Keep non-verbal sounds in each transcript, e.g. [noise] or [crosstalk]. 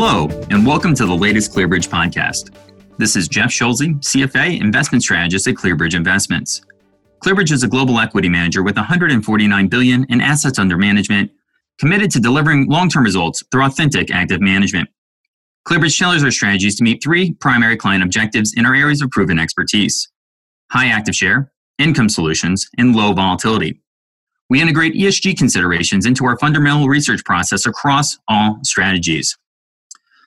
Hello, and welcome to the latest ClearBridge podcast. This is Jeff Schulze, CFA investment strategist at ClearBridge Investments. ClearBridge is a global equity manager with 149 billion in assets under management, committed to delivering long-term results through authentic active management. ClearBridge tailors our strategies to meet three primary client objectives in our areas of proven expertise: high active share, income solutions, and low volatility. We integrate ESG considerations into our fundamental research process across all strategies.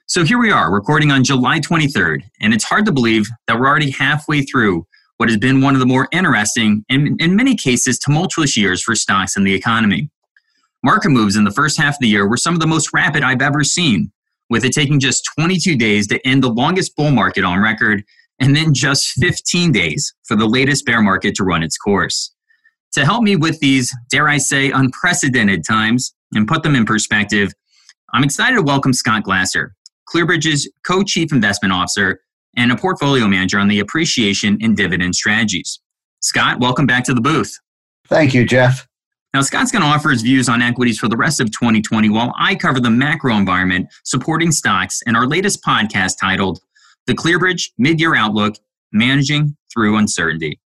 So here we are, recording on July 23rd, and it's hard to believe that we're already halfway through what has been one of the more interesting and, in many cases, tumultuous years for stocks and the economy. Market moves in the first half of the year were some of the most rapid I've ever seen, with it taking just 22 days to end the longest bull market on record, and then just 15 days for the latest bear market to run its course. To help me with these, dare I say, unprecedented times and put them in perspective, I'm excited to welcome Scott Glasser, ClearBridge's co chief investment officer and a portfolio manager on the appreciation and dividend strategies. Scott, welcome back to the booth. Thank you, Jeff. Now, Scott's going to offer his views on equities for the rest of 2020 while I cover the macro environment supporting stocks in our latest podcast titled The ClearBridge Mid Year Outlook Managing Through Uncertainty.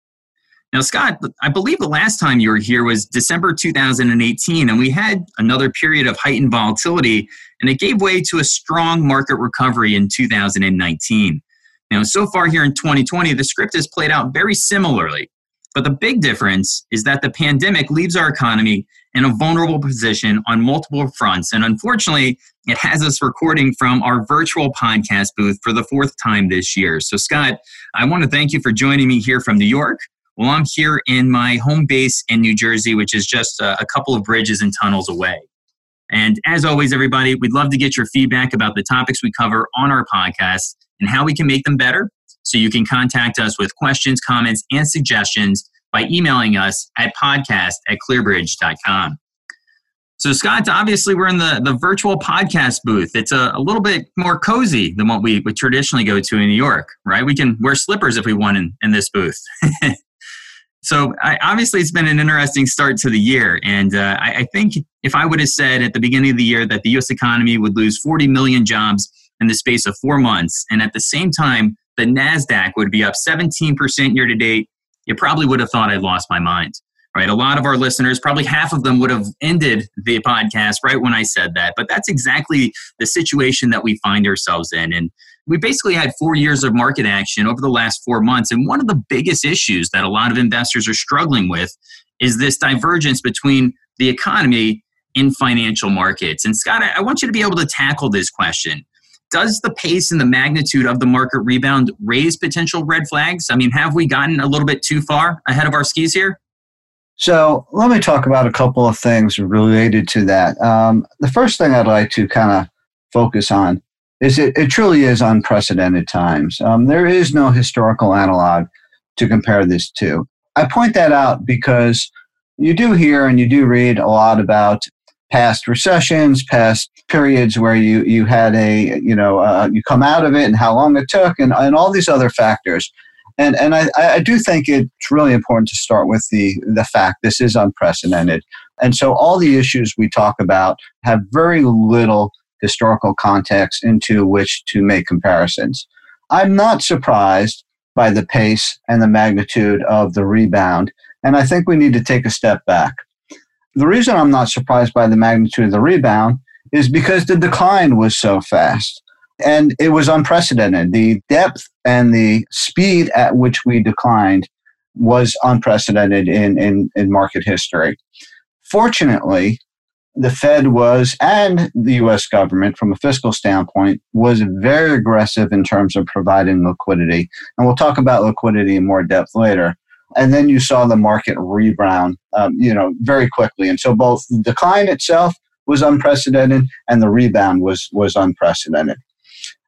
Now, Scott, I believe the last time you were here was December 2018, and we had another period of heightened volatility, and it gave way to a strong market recovery in 2019. Now, so far here in 2020, the script has played out very similarly. But the big difference is that the pandemic leaves our economy in a vulnerable position on multiple fronts. And unfortunately, it has us recording from our virtual podcast booth for the fourth time this year. So, Scott, I want to thank you for joining me here from New York. Well, I'm here in my home base in New Jersey, which is just a, couple of bridges and tunnels away. And as always, everybody, we'd love to get your feedback about the topics we cover on our podcast and how we can make them better. So you can contact us with questions, comments, and suggestions by emailing us at podcast at clearbridge.com. So, Scott, obviously, we're in the, the virtual podcast booth. It's a, a little bit more cozy than what we would traditionally go to in New York, right? We can wear slippers if we want in, in this booth. [laughs] So I, obviously, it's been an interesting start to the year, and uh, I, I, think if I would have said at the beginning of the year that the U.S. economy would lose 40 million jobs in the space of four months, and at the same time the Nasdaq would be up 17% year to date, you probably would have thought I'd lost my mind. Right, a lot of our listeners, probably half of them, would have ended the podcast right when I said that. But that's exactly the situation that we find ourselves in, and we basically had four years of market action over the last four months. And one of the biggest issues that a lot of investors are struggling with is this divergence between the economy and financial markets. And Scott, I want you to be able to tackle this question. Does the pace and the magnitude of the market rebound raise potential red flags? I mean, have we gotten a little bit too far ahead of our skis here? So let me talk about a couple of things related to that. Um, the first thing I'd like to kind of focus on is it, it truly is unprecedented times. Um, there is no historical analog to compare this to. I point that out because you do hear and you do read a lot about past recessions, past periods where you, you had a, you know, uh, you come out of it and how long it took and, and all these other factors. And, and I, I do think it's really important to start with the, the fact this is unprecedented. And so all the issues we talk about have very little historical context into which to make comparisons. I'm not surprised by the pace and the magnitude of the rebound, and I think we need to take a step back. The reason I'm not surprised by the magnitude of the rebound is because the decline was so fast and it was unprecedented. The depth and the speed at which we declined was unprecedented in, in, in market history. Fortunately, the Fed was, and the US government, from a fiscal standpoint, was very aggressive in terms of providing liquidity. And we'll talk about liquidity in more depth later. And then you saw the market rebound, um, you know, very quickly. And so both the decline itself was unprecedented and the rebound was, was unprecedented.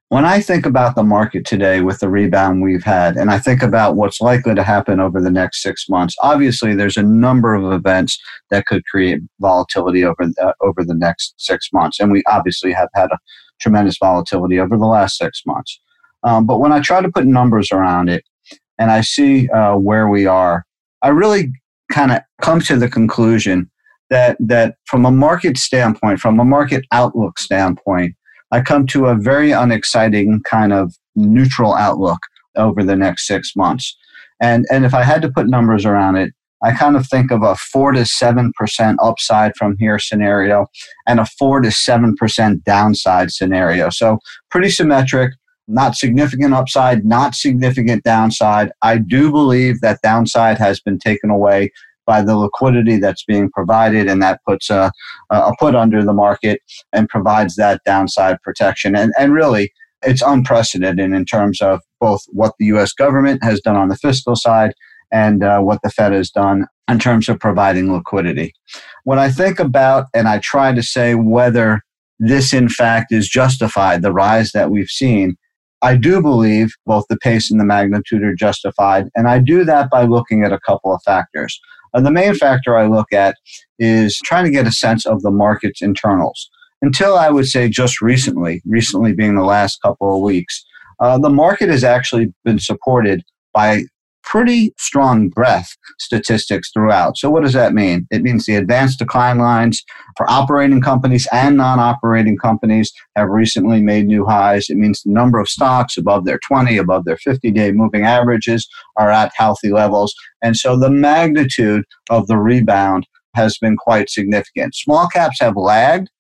When I think about the market today with the rebound we've had, and I think about what's likely to happen over the next six months, obviously there's a number of events that could create volatility over uh, over the next six months, and we obviously have had a tremendous volatility over the last six months. Um, but when I try to put numbers around it, and I see uh, where we are, I really kind of come to the conclusion that that from a market standpoint, from a market outlook standpoint, I come to a very unexciting kind of neutral outlook over the next six months. And, and if I had to put numbers around it, I kind of think of a 4 to 7% upside from here scenario and a 4 to 7% downside scenario. So pretty symmetric, not significant upside, not significant downside. I do believe that downside has been taken away by the liquidity that's being provided, and that puts a, a put under the market and provides that downside protection. And, and really, it's unprecedented in terms of both what the US government has done on the fiscal side and uh, what the Fed has done in terms of providing liquidity. When I think about and I try to say whether this in fact is justified, the rise that we've seen, I do believe both the pace and the magnitude are justified. And I do that by looking at a couple of factors. Uh, the main factor I look at is trying to get a sense of the market's internals. Until I would say just recently, recently being the last couple of weeks, uh, the market has actually been supported by pretty strong breadth statistics throughout. So, what does that mean? It means the advanced decline lines for operating companies and non operating companies have recently made new highs. It means the number of stocks above their 20, above their 50 day moving averages are at healthy levels. And so, the magnitude of the rebound has been quite significant. Small caps have lagged,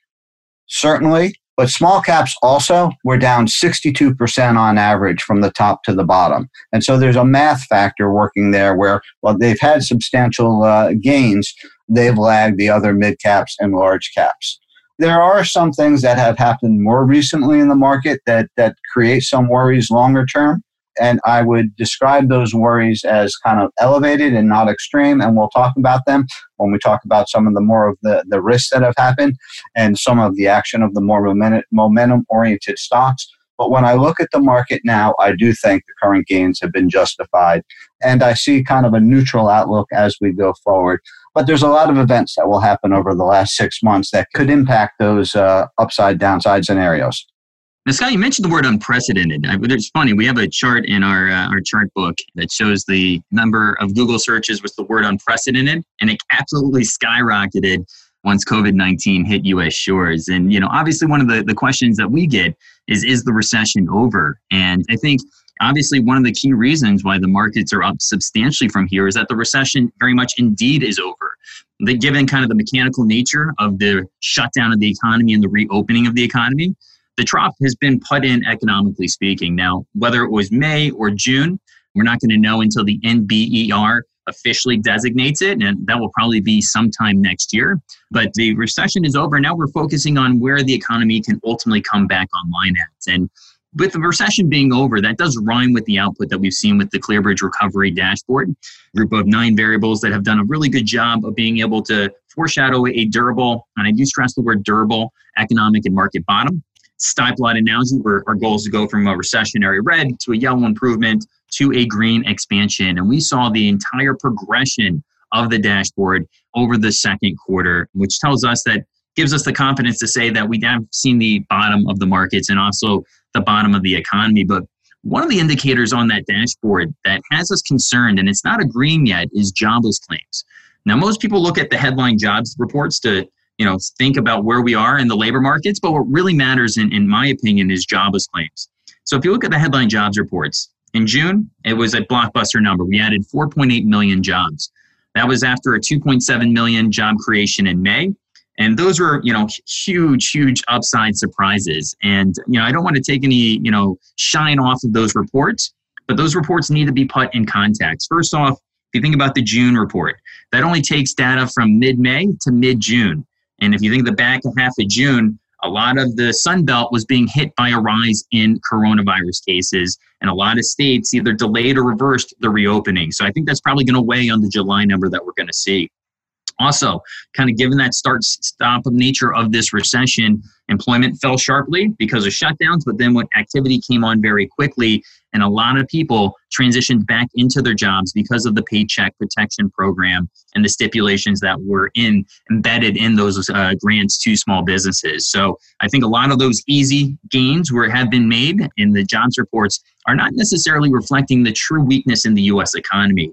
certainly, but small caps also were down 62% on average from the top to the bottom. And so there's a math factor working there where, while they've had substantial uh, gains, they've lagged the other mid caps and large caps. There are some things that have happened more recently in the market that, that create some worries longer term. And I would describe those worries as kind of elevated and not extreme. And we'll talk about them when we talk about some of the more of the, the risks that have happened and some of the action of the more momentum oriented stocks. But when I look at the market now, I do think the current gains have been justified. And I see kind of a neutral outlook as we go forward. But there's a lot of events that will happen over the last six months that could impact those uh, upside downside scenarios. Now, Scott, you mentioned the word unprecedented. It's funny. We have a chart in our uh, our chart book that shows the number of Google searches with the word unprecedented, and it absolutely skyrocketed once COVID nineteen hit U.S. shores. And you know, obviously, one of the the questions that we get is, is the recession over? And I think obviously one of the key reasons why the markets are up substantially from here is that the recession very much indeed is over. The, given kind of the mechanical nature of the shutdown of the economy and the reopening of the economy the trough has been put in economically speaking. Now, whether it was May or June, we're not going to know until the NBER officially designates it, and that will probably be sometime next year. But the recession is over. Now we're focusing on where the economy can ultimately come back online at. And with the recession being over, that does rhyme with the output that we've seen with the ClearBridge Recovery Dashboard, group of nine variables that have done a really good job of being able to foreshadow a durable, and I do stress the word durable, economic and market bottom Stipe analogy, where our goal is to go from a recessionary red to a yellow improvement to a green expansion. And we saw the entire progression of the dashboard over the second quarter, which tells us that gives us the confidence to say that we have seen the bottom of the markets and also the bottom of the economy. But one of the indicators on that dashboard that has us concerned, and it's not a green yet, is jobless claims. Now, most people look at the headline jobs reports to you know think about where we are in the labor markets but what really matters in, in my opinion is jobless claims. So if you look at the headline jobs reports in june it was a blockbuster number. We added 4.8 million jobs. That was after a 2.7 million job creation in may. And those were you know huge huge upside surprises. And you know i don't want to take any you know shine off of those reports but those reports need to be put in context. First off if you think about the june report that only takes data from mid-may to mid-june and if you think the back half of June, a lot of the Sun Belt was being hit by a rise in coronavirus cases, and a lot of states either delayed or reversed the reopening. So I think that's probably going to weigh on the July number that we're going to see. Also, kind of given that start stop of nature of this recession, employment fell sharply because of shutdowns, but then when activity came on very quickly, and a lot of people transitioned back into their jobs because of the Paycheck Protection Program and the stipulations that were in embedded in those uh, grants to small businesses. So I think a lot of those easy gains were have been made in the jobs reports are not necessarily reflecting the true weakness in the U.S. economy.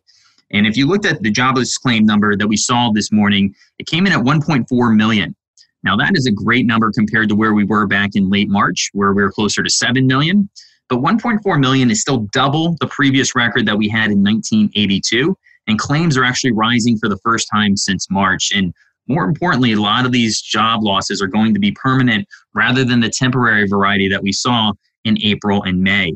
And if you looked at the jobless claim number that we saw this morning, it came in at 1.4 million. Now, that is a great number compared to where we were back in late March, where we were closer to 7 million. But 1.4 million is still double the previous record that we had in 1982. And claims are actually rising for the first time since March. And more importantly, a lot of these job losses are going to be permanent rather than the temporary variety that we saw in April and May.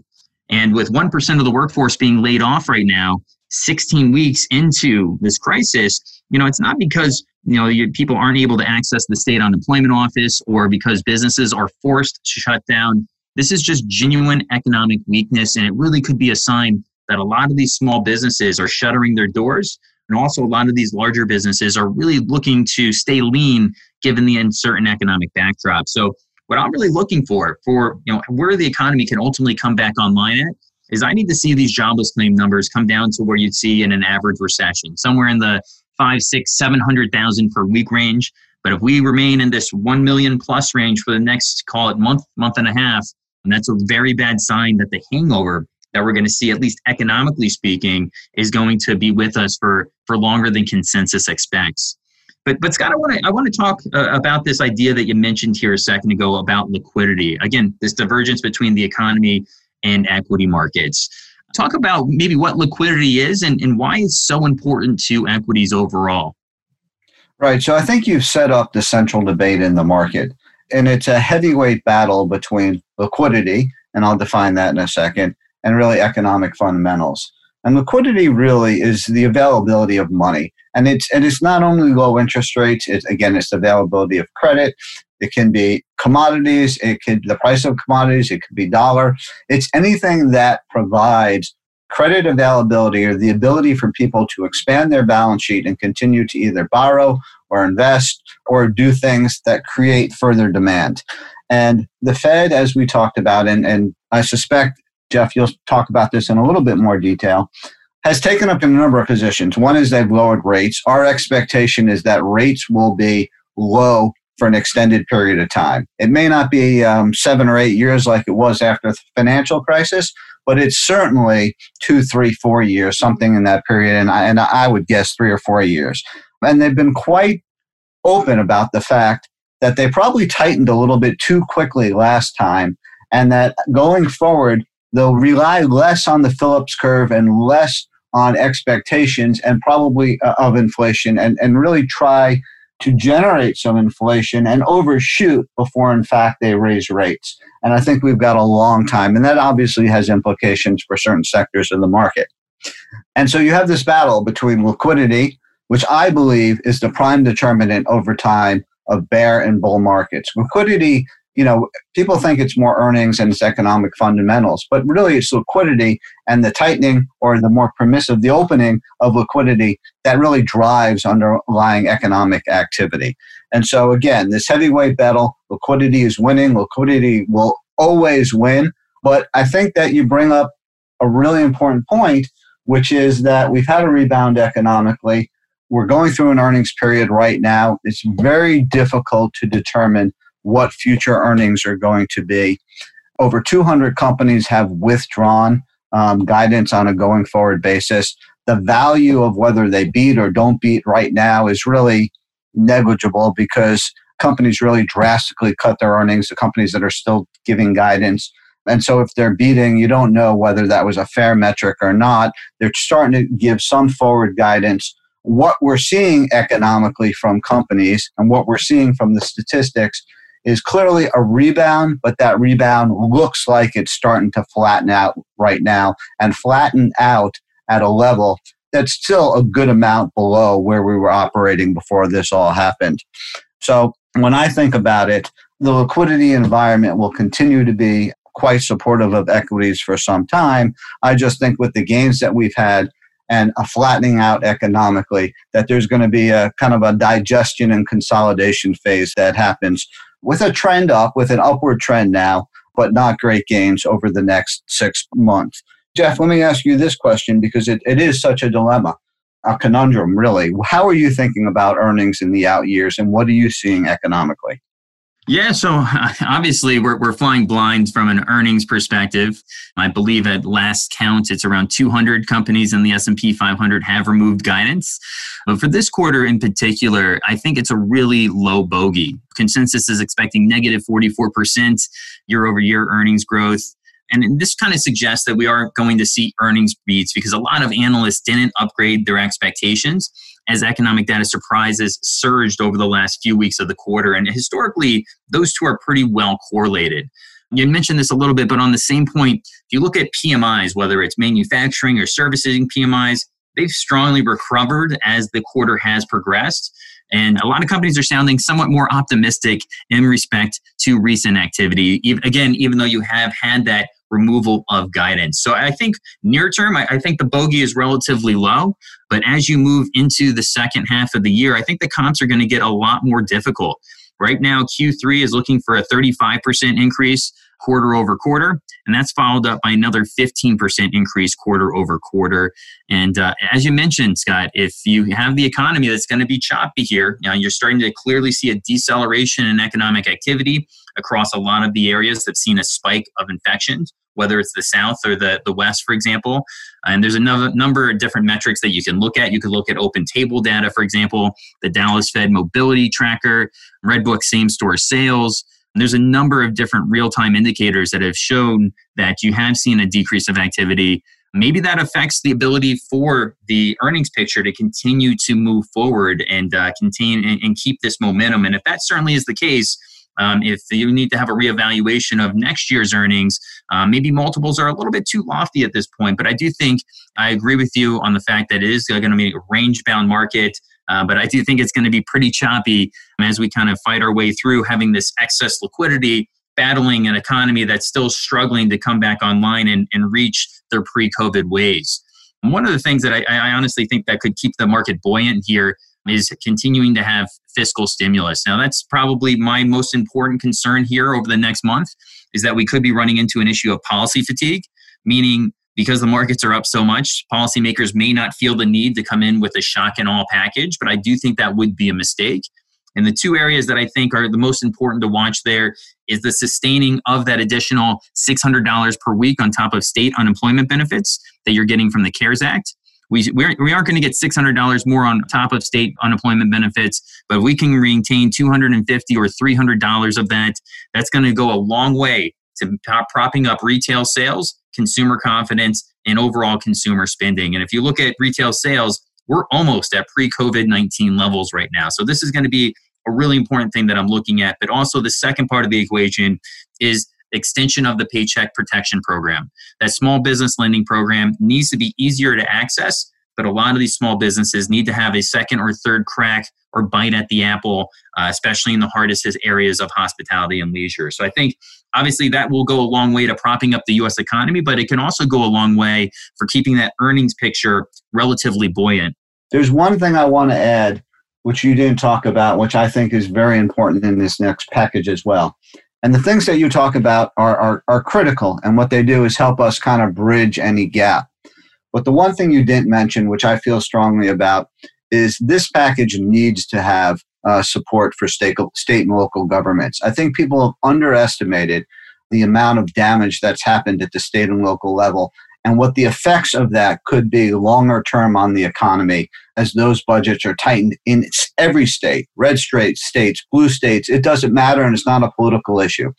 And with 1% of the workforce being laid off right now, 16 weeks into this crisis, you know, it's not because, you know, you, people aren't able to access the state unemployment office or because businesses are forced to shut down. This is just genuine economic weakness, and it really could be a sign that a lot of these small businesses are shuttering their doors. And also, a lot of these larger businesses are really looking to stay lean given the uncertain economic backdrop. So, what I'm really looking for, for you know, where the economy can ultimately come back online at, is I need to see these jobless claim numbers come down to where you'd see in an average recession, somewhere in the five, six, seven hundred thousand per week range. But if we remain in this one million plus range for the next, call it month, month and a half, and that's a very bad sign that the hangover that we're going to see, at least economically speaking, is going to be with us for for longer than consensus expects. But but Scott, I want to I want to talk uh, about this idea that you mentioned here a second ago about liquidity. Again, this divergence between the economy and equity markets. Talk about maybe what liquidity is and, and why it's so important to equities overall. Right. So I think you've set up the central debate in the market. And it's a heavyweight battle between liquidity, and I'll define that in a second, and really economic fundamentals. And liquidity really is the availability of money. And it's and it's not only low interest rates, it's again it's the availability of credit, it can be commodities. It could the price of commodities. It could be dollar. It's anything that provides credit availability or the ability for people to expand their balance sheet and continue to either borrow or invest or do things that create further demand. And the Fed, as we talked about, and, and I suspect, Jeff, you'll talk about this in a little bit more detail, has taken up a number of positions. One is they've lowered rates. Our expectation is that rates will be low for an extended period of time. It may not be um, seven or eight years like it was after the financial crisis, but it's certainly two, three, four years, something in that period. And I, and I would guess three or four years. And they've been quite open about the fact that they probably tightened a little bit too quickly last time, and that going forward, they'll rely less on the Phillips curve and less on expectations and probably uh, of inflation and, and really try to generate some inflation and overshoot before, in fact, they raise rates. And I think we've got a long time. And that obviously has implications for certain sectors of the market. And so you have this battle between liquidity, which I believe is the prime determinant over time of bear and bull markets. Liquidity you know, people think it's more earnings and it's economic fundamentals, but really it's liquidity and the tightening or the more permissive, the opening of liquidity that really drives underlying economic activity. And so again, this heavyweight battle, liquidity is winning, liquidity will always win. But I think that you bring up a really important point, which is that we've had a rebound economically. We're going through an earnings period right now. It's very difficult to determine what future earnings are going to be. Over 200 companies have withdrawn um, guidance on a going forward basis. The value of whether they beat or don't beat right now is really negligible because companies really drastically cut their earnings, the companies that are still giving guidance. And so if they're beating, you don't know whether that was a fair metric or not. They're starting to give some forward guidance. What we're seeing economically from companies and what we're seeing from the statistics is clearly a rebound, but that rebound looks like it's starting to flatten out right now and flatten out at a level that's still a good amount below where we were operating before this all happened. So when I think about it, the liquidity environment will continue to be quite supportive of equities for some time. I just think with the gains that we've had and a flattening out economically, that there's going to be a kind of a digestion and consolidation phase that happens with a trend up, with an upward trend now, but not great gains over the next six months. Jeff, let me ask you this question because it, it is such a dilemma, a conundrum, really. How are you thinking about earnings in the out years and what are you seeing economically? Yeah, so [laughs] obviously we're, we're flying blind from an earnings perspective. I believe at last count, it's around 200 companies in the S&P 500 have removed guidance. But for this quarter in particular, I think it's a really low bogey. Consensus is expecting negative 44% year over year earnings growth. And this kind of suggests that we are going to see earnings beats because a lot of analysts didn't upgrade their expectations as economic data surprises surged over the last few weeks of the quarter. And historically, those two are pretty well correlated. You mentioned this a little bit, but on the same point, if you look at PMIs, whether it's manufacturing or servicing PMIs, they've strongly recovered as the quarter has progressed. And a lot of companies are sounding somewhat more optimistic in respect to recent activity. Again, even though you have had that removal of guidance. So I think near term, I, I, think the bogey is relatively low. But as you move into the second half of the year, I think the comps are going to get a lot more difficult. Right now, Q3 is looking for a 35% increase quarter over quarter, and that's followed up by another 15% increase quarter over quarter. And uh, as you mentioned, Scott, if you have the economy that's going to be choppy here, you know, you're starting to clearly see a deceleration in economic activity across a lot of the areas that've seen a spike of infections whether it's the South or the, the West, for example. And there's a no- number of different metrics that you can look at. You could look at OpenTable data, for example, the Dallas Fed Mobility Tracker, Redbook Same Store Sales. And there's a number of different real time indicators that have shown that you have seen a decrease of activity. Maybe that affects the ability for the earnings picture to continue to move forward and uh, contain and, and keep this momentum. And if that certainly is the case, um, if you need to have a reevaluation of next year's earnings, uh, maybe multiples are a little bit too lofty at this point. But I do think I agree with you on the fact that it is going to be a range bound market. Uh, but I do think it's going to be pretty choppy as we kind of fight our way through having this excess liquidity, battling an economy that's still struggling to come back online and, and reach their pre COVID ways. And one of the things that I, I honestly think that could keep the market buoyant here is continuing to have fiscal stimulus. Now, that's probably my most important concern here over the next month is that we could be running into an issue of policy fatigue, meaning because the markets are up so much, policymakers may not feel the need to come in with a shock and all package, but I do think that would be a mistake. And the two areas that I think are the most important to watch there is the sustaining of that additional $600 per week on top of state unemployment benefits that you're getting from the CARES Act we, we aren't, we aren't going to get $600 more on top of state unemployment benefits, but we can maintain 250 or $300 of that. That's going to go a long way to propping up retail sales, consumer confidence, and overall consumer spending. And if you look at retail sales, we're almost at pre COVID 19 levels right now. So this is going to be a really important thing that I'm looking at. But also, the second part of the equation is extension of the Paycheck Protection Program. That small business lending program needs to be easier to access, but a lot of these small businesses need to have a second or third crack or bite at the apple, uh, especially in the hardest areas of hospitality and leisure. So I think obviously that will go a long way to propping up the US economy, but it can also go a long way for keeping that earnings picture relatively buoyant. There's one thing I want to add, which you didn't talk about, which I think is very important in this next package as well. And the things that you talk about are, are, are critical, and what they do is help us kind of bridge any gap. But the one thing you didn't mention, which I feel strongly about, is this package needs to have uh, support for state, state and local governments. I think people have underestimated the amount of damage that's happened at the state and local level and what the effects of that could be longer term on the economy as those budgets are tightened in every state, red states, states, blue states. It doesn't matter, and it's not a political issue.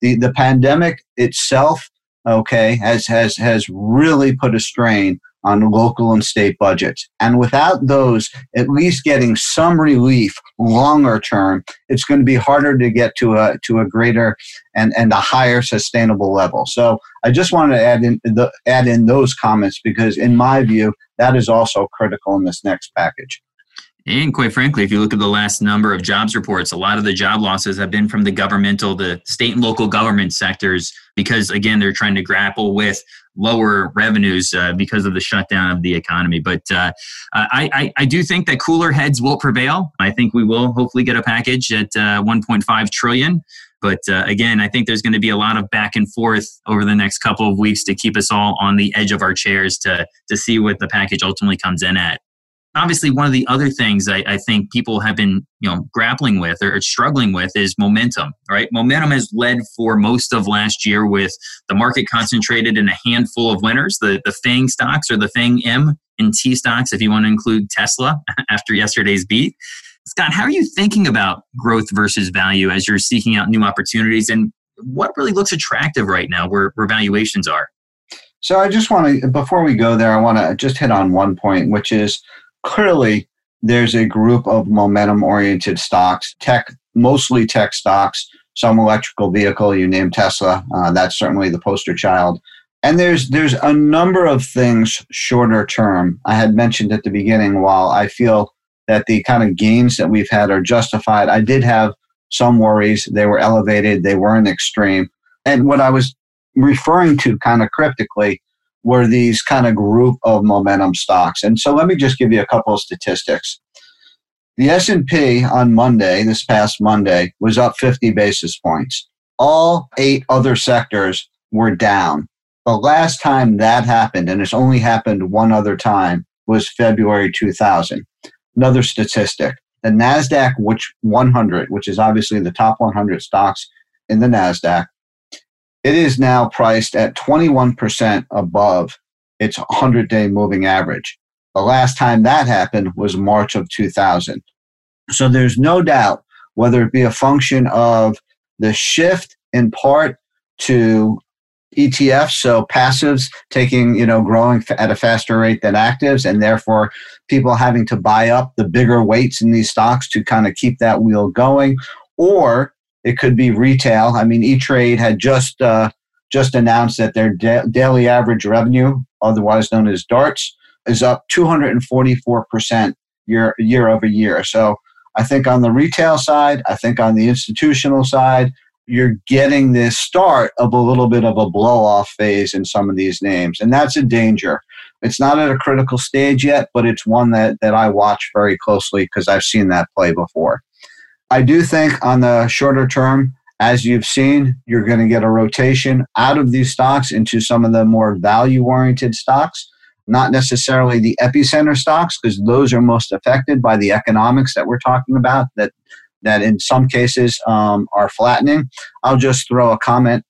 The the pandemic itself, okay, has has has really put a strain on local and state budgets. And without those at least getting some relief longer term, it's going to be harder to get to a to a greater and, and a higher sustainable level. So I just wanted to add in the add in those comments because in my view, that is also critical in this next package. And quite frankly, if you look at the last number of jobs reports, a lot of the job losses have been from the governmental, the state and local government sectors, because again, they're trying to grapple with lower revenues uh, because of the shutdown of the economy. But uh, I, I, I, do think that cooler heads will prevail. I think we will hopefully get a package at uh, 1.5 trillion. But uh, again, I think there's going to be a lot of back and forth over the next couple of weeks to keep us all on the edge of our chairs to to see what the package ultimately comes in at. Obviously one of the other things I, I, think people have been you know grappling with or, struggling with is momentum right? Momentum has led for most of last year with the market concentrated in a handful of winners the the fang stocks or the fang m and t stocks if you want to include tesla [laughs] after yesterday's beat. Scott how are you thinking about growth versus value as you're seeking out new opportunities? And what really looks attractive right now where, where valuations are? So I just want to, before we go there, I want to just hit on one point, which is clearly there's a group of momentum oriented stocks, tech, mostly tech stocks, some electrical vehicle. You name Tesla, uh, that's certainly the poster child. And there's there's a number of things shorter term. I had mentioned at the beginning. While I feel that the kind of gains that we've had are justified, I did have some worries. They were elevated. They weren't extreme. And what I was referring to kind of cryptically were these kind of group of momentum stocks. And so let me just give you a couple of statistics. The S&P on Monday, this past Monday, was up 50 basis points. All eight other sectors were down. The last time that happened, and it's only happened one other time, was February 2000. Another statistic. The NASDAQ which 100, which is obviously the top 100 stocks in the NASDAQ, it is now priced at 21% above its 100 day moving average. The last time that happened was March of 2000. So there's no doubt, whether it be a function of the shift in part to ETFs, so passives taking, you know, growing at a faster rate than actives, and therefore people having to buy up the bigger weights in these stocks to kind of keep that wheel going, or it could be retail. I mean, E Trade had just uh, just announced that their da- daily average revenue, otherwise known as DARTs, is up 244 percent year year over year. So I think on the retail side, I think on the institutional side, you're getting this start of a little bit of a blow off phase in some of these names, and that's a danger. It's not at a critical stage yet, but it's one that that I watch very closely because I've seen that play before. I do think on the shorter term, as you've seen, you're going to get a rotation out of these stocks into some of the more value oriented stocks, not necessarily the epicenter stocks, because those are most affected by the economics that we're talking about that, that in some cases um, are flattening. I'll just throw a comment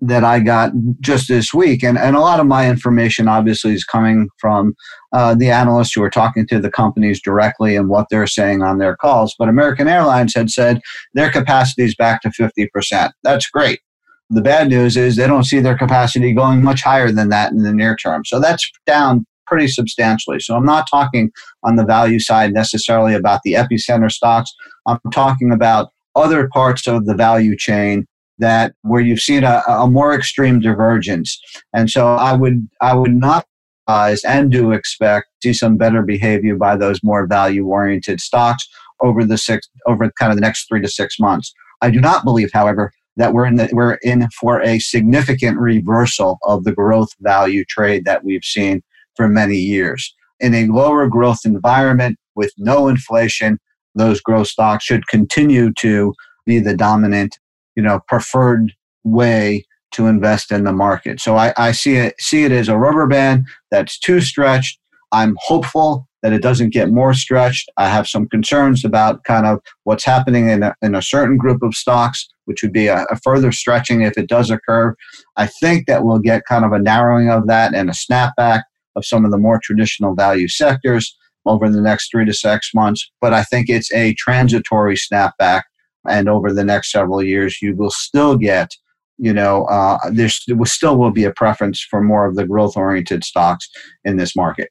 that I got just this week. And, and a lot of my information obviously is coming from uh, the analysts who are talking to the companies directly and what they're saying on their calls. But American Airlines had said their capacity is back to 50%. That's great. The bad news is they don't see their capacity going much higher than that in the near term. So that's down pretty substantially. So I'm not talking on the value side necessarily about the epicenter stocks. I'm talking about other parts of the value chain that where you've seen a, a more extreme divergence. And so I would I would not and do expect see some better behavior by those more value oriented stocks over the six over kind of the next three to six months. I do not believe, however, that we're in the, we're in for a significant reversal of the growth value trade that we've seen for many years. In a lower growth environment with no inflation, those growth stocks should continue to be the dominant you know preferred way to invest in the market. So I, I see it see it as a rubber band that's too stretched. I'm hopeful that it doesn't get more stretched. I have some concerns about kind of what's happening in a, in a certain group of stocks, which would be a, a further stretching if it does occur. I think that we'll get kind of a narrowing of that and a snapback of some of the more traditional value sectors over the next three to six months. But I think it's a transitory snapback and over the next several years, you will still get, you know, uh, there still will be a preference for more of the growth oriented stocks in this market.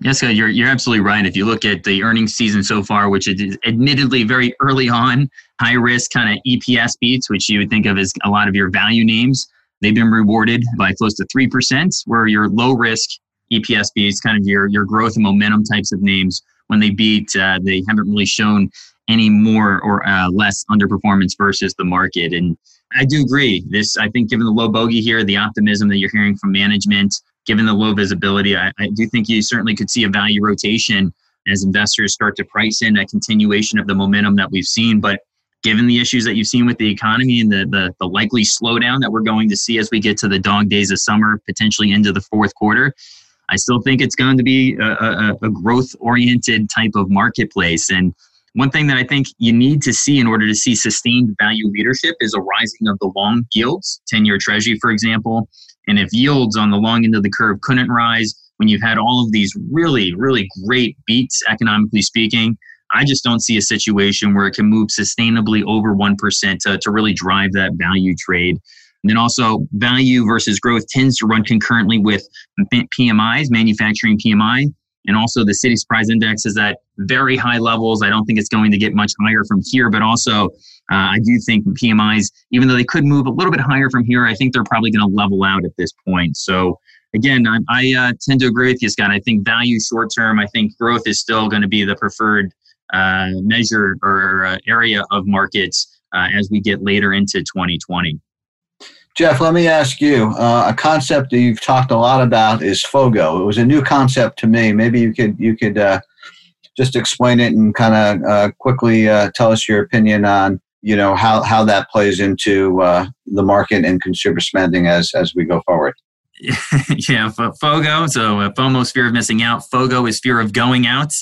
Yes, you're, you're absolutely right. If you look at the earnings season so far, which is admittedly very early on, high risk kind of EPS beats, which you would think of as a lot of your value names, they've been rewarded by close to 3%, where your low risk EPS beats, kind of your, your growth and momentum types of names, when they beat, uh, they haven't really shown any more or uh, less underperformance versus the market. And I do agree. This, I think, given the low bogey here, the optimism that you're hearing from management, given the low visibility, I, I do think you certainly could see a value rotation as investors start to price in a continuation of the momentum that we've seen. But given the issues that you've seen with the economy and the, the, the likely slowdown that we're going to see as we get to the dog days of summer, potentially into the fourth quarter, I still think it's going to be a, a, a growth oriented type of marketplace. And one thing that I think you need to see in order to see sustained value leadership is a rising of the long yields, 10 year treasury, for example. And if yields on the long end of the curve couldn't rise, when you've had all of these really, really great beats, economically speaking, I just don't see a situation where it can move sustainably over 1% to, to really drive that value trade. And then also, value versus growth tends to run concurrently with PMIs, manufacturing PMI, and also the Citi surprise index is at very high levels. I don't think it's going to get much higher from here, but also uh, I do think PMIs, even though they could move a little bit higher from here, I think they're probably going to level out at this point. So again, I, I uh, tend to agree with you, Scott. I think value short term. I think growth is still going to be the preferred uh, measure or uh, area of markets uh, as we get later into 2020. Jeff, let me ask you uh, a concept that you've talked a lot about is FOGO. It was a new concept to me. Maybe you could you could uh, just explain it and kind of uh, quickly tell us your opinion on you know how, how that plays into the market and consumer spending as as we go forward. [laughs] yeah, FOGO. So FOMO, fear of missing out. FOGO is fear of going out.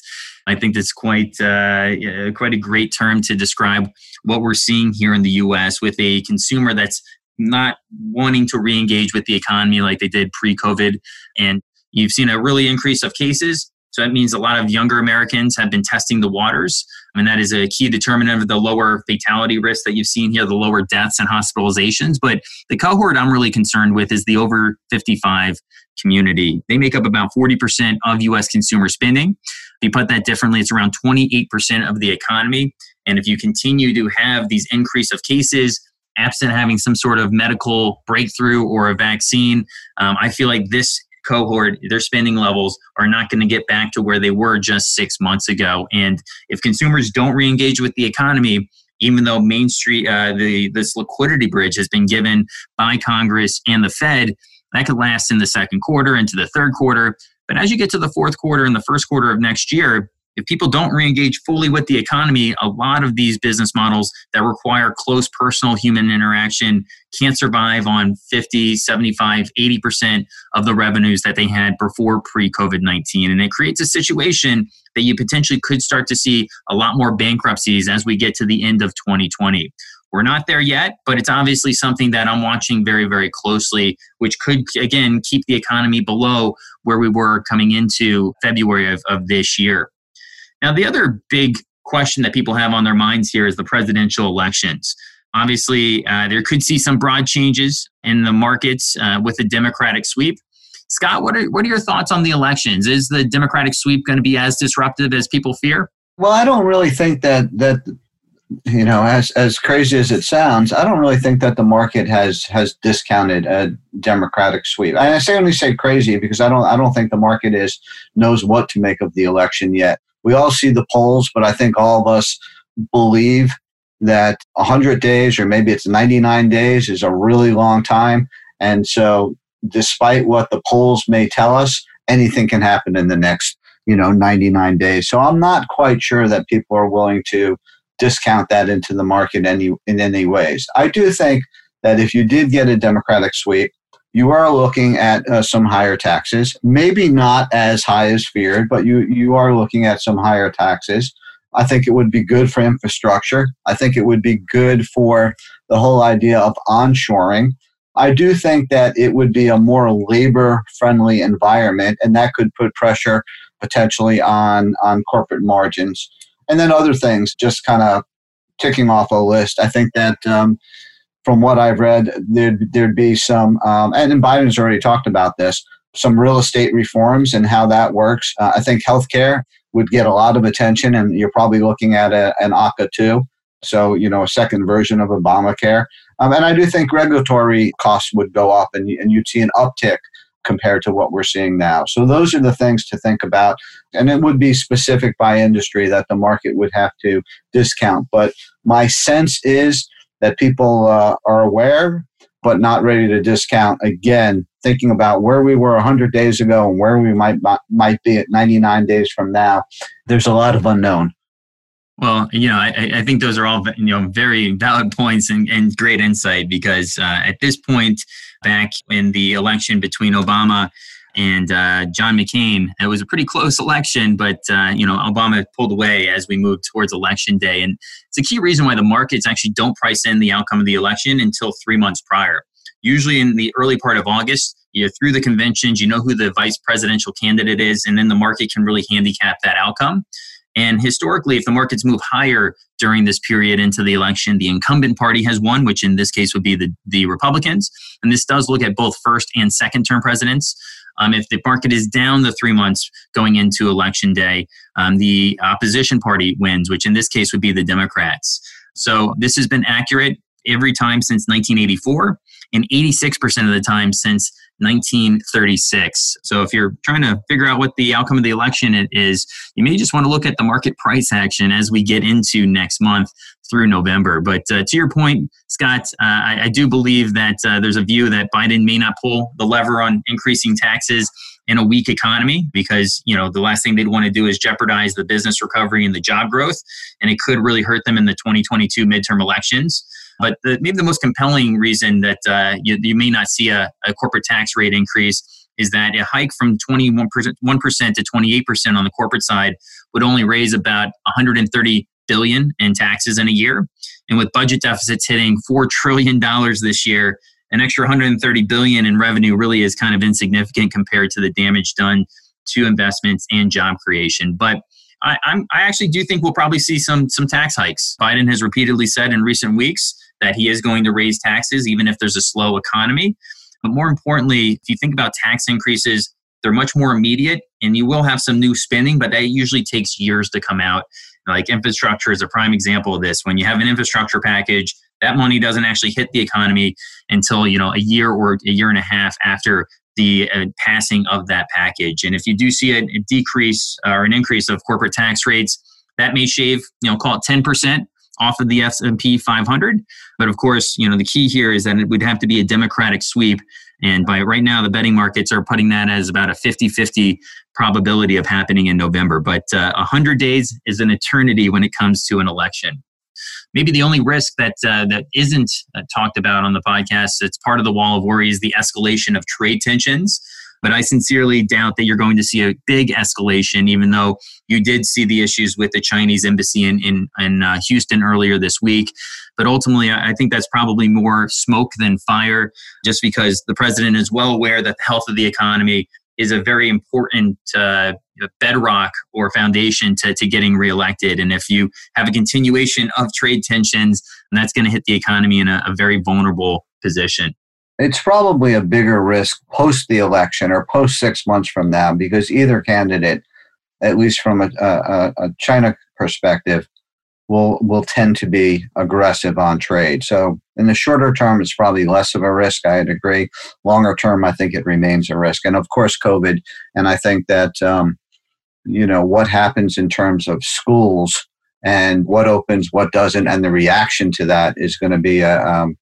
I think that's quite uh, quite a great term to describe what we're seeing here in the U.S. with a consumer that's not wanting to re-engage with the economy like they did pre-COVID, and you've seen a really increase of cases. So that means a lot of younger Americans have been testing the waters. and that is a key determinant of the lower fatality risk that you've seen here, the lower deaths and hospitalizations. But the cohort I'm really concerned with is the over 55 community. They make up about 40% of US consumer spending. If you put that differently, it's around 28% of the economy. And if you continue to have these increase of cases, absent having some sort of medical breakthrough or a vaccine, um, I feel like this cohort, their spending levels are not going to get back to where they were just six months ago. And if consumers don't re-engage with the economy, even though Main Street, uh, the this liquidity bridge has been given by Congress and the Fed, that could last in the second quarter into the third quarter. But as you get to the fourth quarter and the first quarter of next year, if people don't re-engage fully with the economy a lot of these business models that require close personal human interaction can't survive on 50 75 80% of the revenues that they had before pre-covid-19 and it creates a situation that you potentially could start to see a lot more bankruptcies as we get to the end of 2020 we're not there yet, but it's obviously something that I'm watching very, very closely, which could, again, keep the economy below where we were coming into February of, of this year. Now, the other big question that people have on their minds here is the presidential elections. Obviously, uh, there could see some broad changes in the markets uh, with a Democratic sweep. Scott, what are, what are your thoughts on the elections? Is the Democratic sweep going to be as disruptive as people fear? Well, I don't really think that that you know, as as crazy as it sounds, I don't really think that the market has has discounted a Democratic sweep. And I say only say crazy because I don't I don't think the market is knows what to make of the election yet we all see the polls, but I think all of us believe that 100 days or maybe it's 99 days is a really long time. And so, despite what the polls may tell us, anything can happen in the next, you know, 99 days. So, I'm not quite sure that people are willing to discount that into the market any in any ways. I do think that if you did get a Democratic sweep, you are looking at uh, some higher taxes. Maybe not as high as feared, but you, you are looking at some higher taxes. I think it would be good for infrastructure. I think it would be good for the whole idea of onshoring. I do think that it would be a more labor friendly environment, and that could put pressure potentially on, on corporate margins. And then other things, just kind of ticking off a list. I think that um, from what I've read, there'd, there'd be some, um, and Biden's already talked about this, some real estate reforms and how that works. Uh, I think healthcare would get a lot of attention, and you're probably looking at a, an ACA too. So, you know, a second version of Obamacare. Um, and I do think regulatory costs would go up, and, and you'd see an uptick compared to what we're seeing now. So, those are the things to think about. And it would be specific by industry that the market would have to discount. But my sense is that people uh, are aware but not ready to discount again thinking about where we were 100 days ago and where we might might be at 99 days from now. There's a lot of unknown. Well you know i, I think those are all you know very valid points and, and great insight because uh, at this point back in the election between obama and uh, John McCain. It was a pretty close election, but uh, you know Obama pulled away as we moved towards election day, and it's a key reason why the markets actually don't price in the outcome of the election until three months prior. Usually in the early part of August, you're through the conventions, you know who the vice presidential candidate is, and then the market can really handicap that outcome. And historically, if the markets move higher during this period into the election, the incumbent party has won, which in this case would be the, the Republicans. And this does look at both first and second term presidents. Um, if the market is down the three months going into election day, um, the opposition party wins, which in this case would be the Democrats. So this has been accurate every time since 1984 and 86% of the time since 1936. So if you're trying to figure out what the outcome of the election is, you may just want to look at the market price action as we get into next month through November. But uh, to your point, Scott, uh, I, I, do believe that uh, there's a view that Biden may not pull the lever on increasing taxes in a weak economy because you know the last thing they'd want to do is jeopardize the business recovery and the job growth, and it could really hurt them in the 2022 midterm elections. But the, maybe the most compelling reason that uh, you, you, may not see a, a, corporate tax rate increase is that a hike from 21% 1% to 28% on the corporate side would only raise about 130 billion in taxes in a year. And with budget deficits hitting $4 trillion this year, an extra 130 billion in revenue really is kind of insignificant compared to the damage done to investments and job creation. But I, I'm, I actually do think we'll probably see some some tax hikes. Biden has repeatedly said in recent weeks that he is going to raise taxes even if there's a slow economy. But more importantly, if you think about tax increases, they're much more immediate and you will have some new spending, but that usually takes years to come out. Like infrastructure is a prime example of this. When you have an infrastructure package, that money doesn't actually hit the economy until you know a year or a year and a half after the uh, passing of that package. And if you do see a, a decrease or an increase of corporate tax rates, that may shave, you know, call it 10% off of the S&P 500. But of course, you know, the key here is that it would have to be a democratic sweep. And by right now, the betting markets are putting that as about a 50 50 probability of happening in November. But uh, 100 days is an eternity when it comes to an election. Maybe the only risk that uh, that isn't uh, talked about on the podcast, it's part of the wall of worry, is the escalation of trade tensions. But I sincerely doubt that you're going to see a big escalation, even though you did see the issues with the Chinese embassy in, in, in uh, Houston earlier this week. But ultimately, I think that's probably more smoke than fire, just because the president is well aware that the health of the economy is a very important uh, bedrock or foundation to, to getting reelected. And if you have a continuation of trade tensions, that's going to hit the economy in a, a very vulnerable position it's probably a bigger risk post the election or post six months from now because either candidate, at least from a, a, a, China perspective, will will tend to be aggressive on trade. So in the shorter term, it's probably less of a risk. I'd agree. Longer term, I think it remains a risk. And of course, COVID. And I think that um, you know what happens in terms of schools and what opens, what doesn't, and the reaction to that is going to be a um,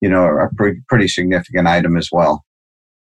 you know, a pretty, pretty significant item as well.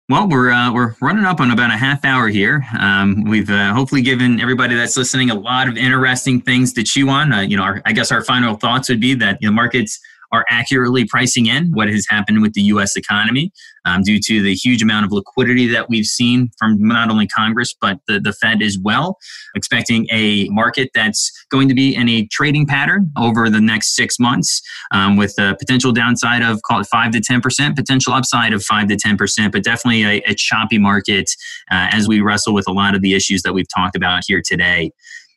Well, we're uh, we're running up on about a half hour here. Um, we've uh, hopefully given everybody that's listening a lot of interesting things to chew on. Uh, you know, our, I guess our final thoughts would be that you know, markets are accurately pricing in what has happened with the U.S. economy um, due to the huge amount of liquidity that we've seen from not only Congress but the, the Fed as well. Expecting a market that's going to be in a trading pattern over the next six months um, with a potential downside of call it five to ten percent, potential upside of five to ten percent, but definitely a, a choppy market uh, as we wrestle with a lot of the issues that we've talked about here today.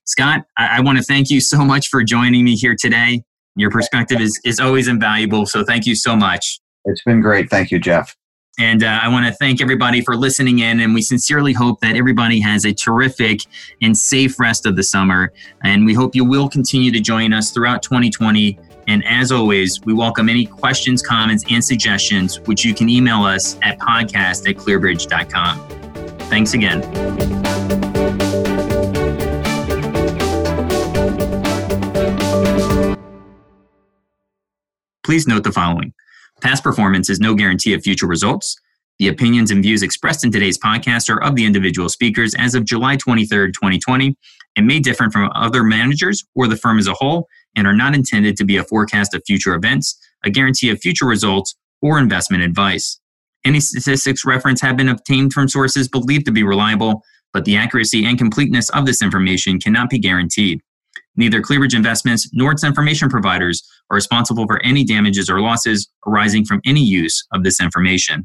Scott, I, I want to thank you so much for joining me here today. Your perspective is, is always invaluable. So thank you so much. It's been great. Thank you, Jeff. And uh, I want to thank everybody for listening in. And we sincerely hope that everybody has a terrific and safe rest of the summer. And we hope you will continue to join us throughout 2020. And as always, we welcome any questions, comments, and suggestions, which you can email us at podcast at clearbridge.com. Thanks again. Please note the following Past performance is no guarantee of future results. The opinions and views expressed in today's podcast are of the individual speakers as of July 23, 2020, and may differ from other managers or the firm as a whole and are not intended to be a forecast of future events, a guarantee of future results, or investment advice. Any statistics reference have been obtained from sources believed to be reliable, but the accuracy and completeness of this information cannot be guaranteed. Neither ClearBridge Investments nor its information providers are responsible for any damages or losses arising from any use of this information.